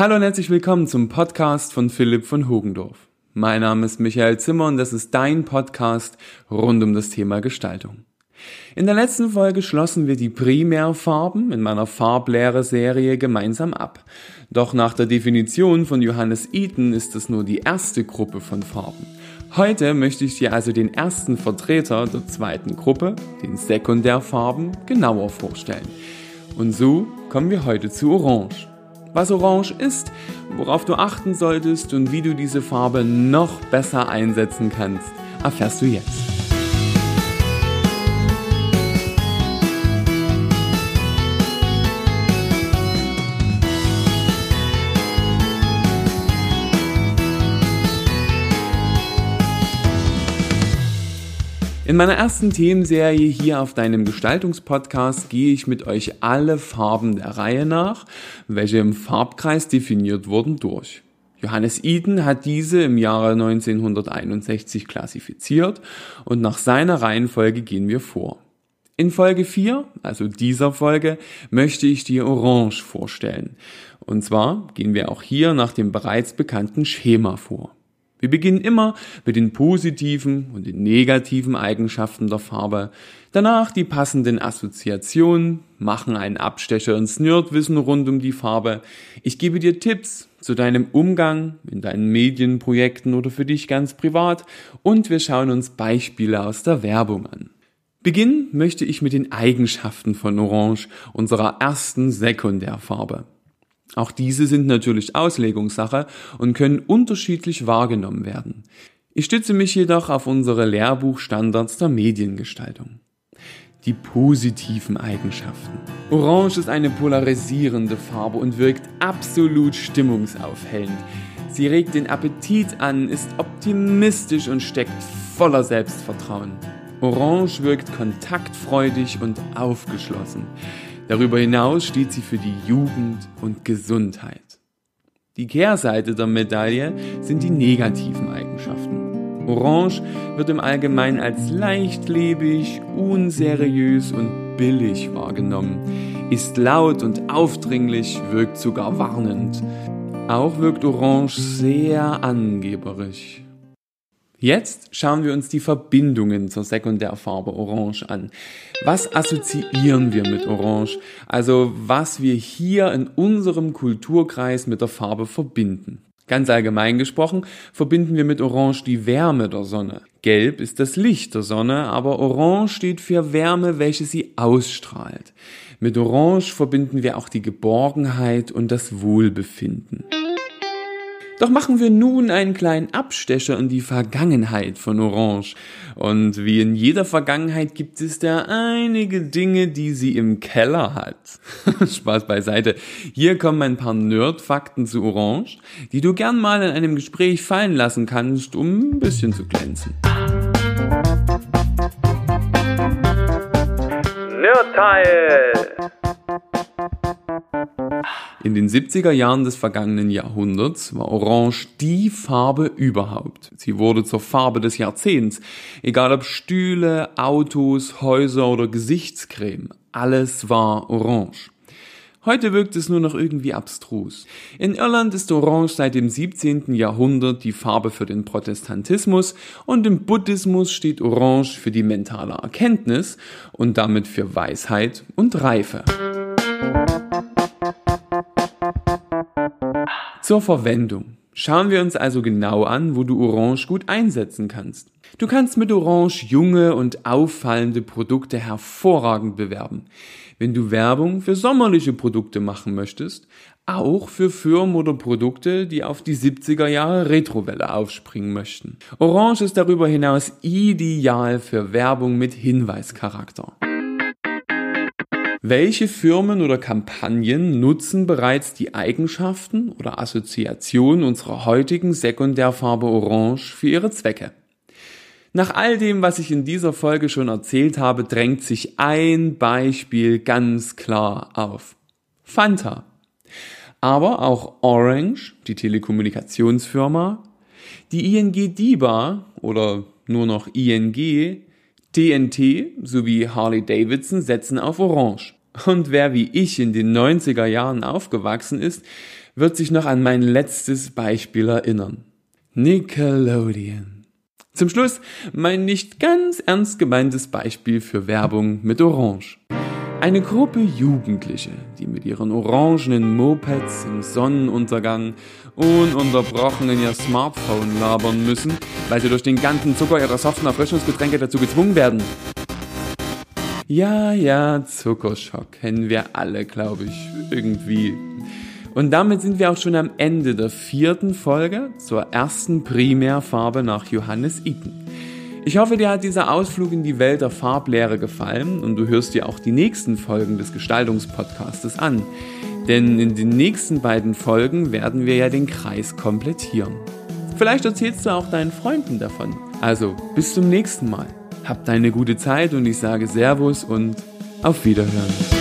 Hallo und herzlich willkommen zum Podcast von Philipp von Hogendorf. Mein Name ist Michael Zimmer und das ist dein Podcast rund um das Thema Gestaltung. In der letzten Folge schlossen wir die Primärfarben in meiner Farblehre-Serie gemeinsam ab. Doch nach der Definition von Johannes Eaton ist es nur die erste Gruppe von Farben. Heute möchte ich dir also den ersten Vertreter der zweiten Gruppe, den Sekundärfarben, genauer vorstellen. Und so kommen wir heute zu Orange. Was Orange ist, worauf du achten solltest und wie du diese Farbe noch besser einsetzen kannst, erfährst du jetzt. In meiner ersten Themenserie hier auf deinem Gestaltungspodcast gehe ich mit euch alle Farben der Reihe nach, welche im Farbkreis definiert wurden, durch. Johannes Eden hat diese im Jahre 1961 klassifiziert und nach seiner Reihenfolge gehen wir vor. In Folge 4, also dieser Folge, möchte ich dir Orange vorstellen. Und zwar gehen wir auch hier nach dem bereits bekannten Schema vor. Wir beginnen immer mit den positiven und den negativen Eigenschaften der Farbe, danach die passenden Assoziationen, machen einen Abstecher ins Nerdwissen rund um die Farbe. Ich gebe dir Tipps zu deinem Umgang in deinen Medienprojekten oder für dich ganz privat und wir schauen uns Beispiele aus der Werbung an. Beginnen möchte ich mit den Eigenschaften von Orange, unserer ersten Sekundärfarbe. Auch diese sind natürlich Auslegungssache und können unterschiedlich wahrgenommen werden. Ich stütze mich jedoch auf unsere Lehrbuchstandards der Mediengestaltung. Die positiven Eigenschaften. Orange ist eine polarisierende Farbe und wirkt absolut stimmungsaufhellend. Sie regt den Appetit an, ist optimistisch und steckt voller Selbstvertrauen. Orange wirkt kontaktfreudig und aufgeschlossen. Darüber hinaus steht sie für die Jugend und Gesundheit. Die Kehrseite der Medaille sind die negativen Eigenschaften. Orange wird im Allgemeinen als leichtlebig, unseriös und billig wahrgenommen, ist laut und aufdringlich, wirkt sogar warnend. Auch wirkt Orange sehr angeberisch. Jetzt schauen wir uns die Verbindungen zur Sekundärfarbe Orange an. Was assoziieren wir mit Orange? Also was wir hier in unserem Kulturkreis mit der Farbe verbinden. Ganz allgemein gesprochen verbinden wir mit Orange die Wärme der Sonne. Gelb ist das Licht der Sonne, aber Orange steht für Wärme, welche sie ausstrahlt. Mit Orange verbinden wir auch die Geborgenheit und das Wohlbefinden. Doch machen wir nun einen kleinen Abstecher in die Vergangenheit von Orange. Und wie in jeder Vergangenheit gibt es da einige Dinge, die sie im Keller hat. Spaß beiseite. Hier kommen ein paar Nerd-Fakten zu Orange, die du gern mal in einem Gespräch fallen lassen kannst, um ein bisschen zu glänzen. Nerdteil! In den 70er Jahren des vergangenen Jahrhunderts war Orange die Farbe überhaupt. Sie wurde zur Farbe des Jahrzehnts. Egal ob Stühle, Autos, Häuser oder Gesichtscreme. Alles war Orange. Heute wirkt es nur noch irgendwie abstrus. In Irland ist Orange seit dem 17. Jahrhundert die Farbe für den Protestantismus und im Buddhismus steht Orange für die mentale Erkenntnis und damit für Weisheit und Reife. Zur Verwendung. Schauen wir uns also genau an, wo du Orange gut einsetzen kannst. Du kannst mit Orange junge und auffallende Produkte hervorragend bewerben. Wenn du Werbung für sommerliche Produkte machen möchtest, auch für Firmen oder Produkte, die auf die 70er Jahre Retrowelle aufspringen möchten. Orange ist darüber hinaus ideal für Werbung mit Hinweischarakter. Welche Firmen oder Kampagnen nutzen bereits die Eigenschaften oder Assoziationen unserer heutigen Sekundärfarbe Orange für ihre Zwecke? Nach all dem, was ich in dieser Folge schon erzählt habe, drängt sich ein Beispiel ganz klar auf. Fanta. Aber auch Orange, die Telekommunikationsfirma, die ING DIBA oder nur noch ING TNT sowie Harley Davidson setzen auf Orange. Und wer wie ich in den 90er Jahren aufgewachsen ist, wird sich noch an mein letztes Beispiel erinnern. Nickelodeon. Zum Schluss mein nicht ganz ernst gemeintes Beispiel für Werbung mit Orange. Eine Gruppe Jugendliche, die mit ihren orangenen Mopeds im Sonnenuntergang ununterbrochen in ihr Smartphone labern müssen, weil sie durch den ganzen Zucker ihrer soften Erfrischungsgetränke dazu gezwungen werden. Ja, ja, Zuckerschock kennen wir alle, glaube ich, irgendwie. Und damit sind wir auch schon am Ende der vierten Folge zur ersten Primärfarbe nach Johannes Iten. Ich hoffe, dir hat dieser Ausflug in die Welt der Farblehre gefallen und du hörst dir auch die nächsten Folgen des Gestaltungspodcastes an. Denn in den nächsten beiden Folgen werden wir ja den Kreis komplettieren. Vielleicht erzählst du auch deinen Freunden davon. Also, bis zum nächsten Mal. Habt eine gute Zeit und ich sage Servus und auf Wiederhören.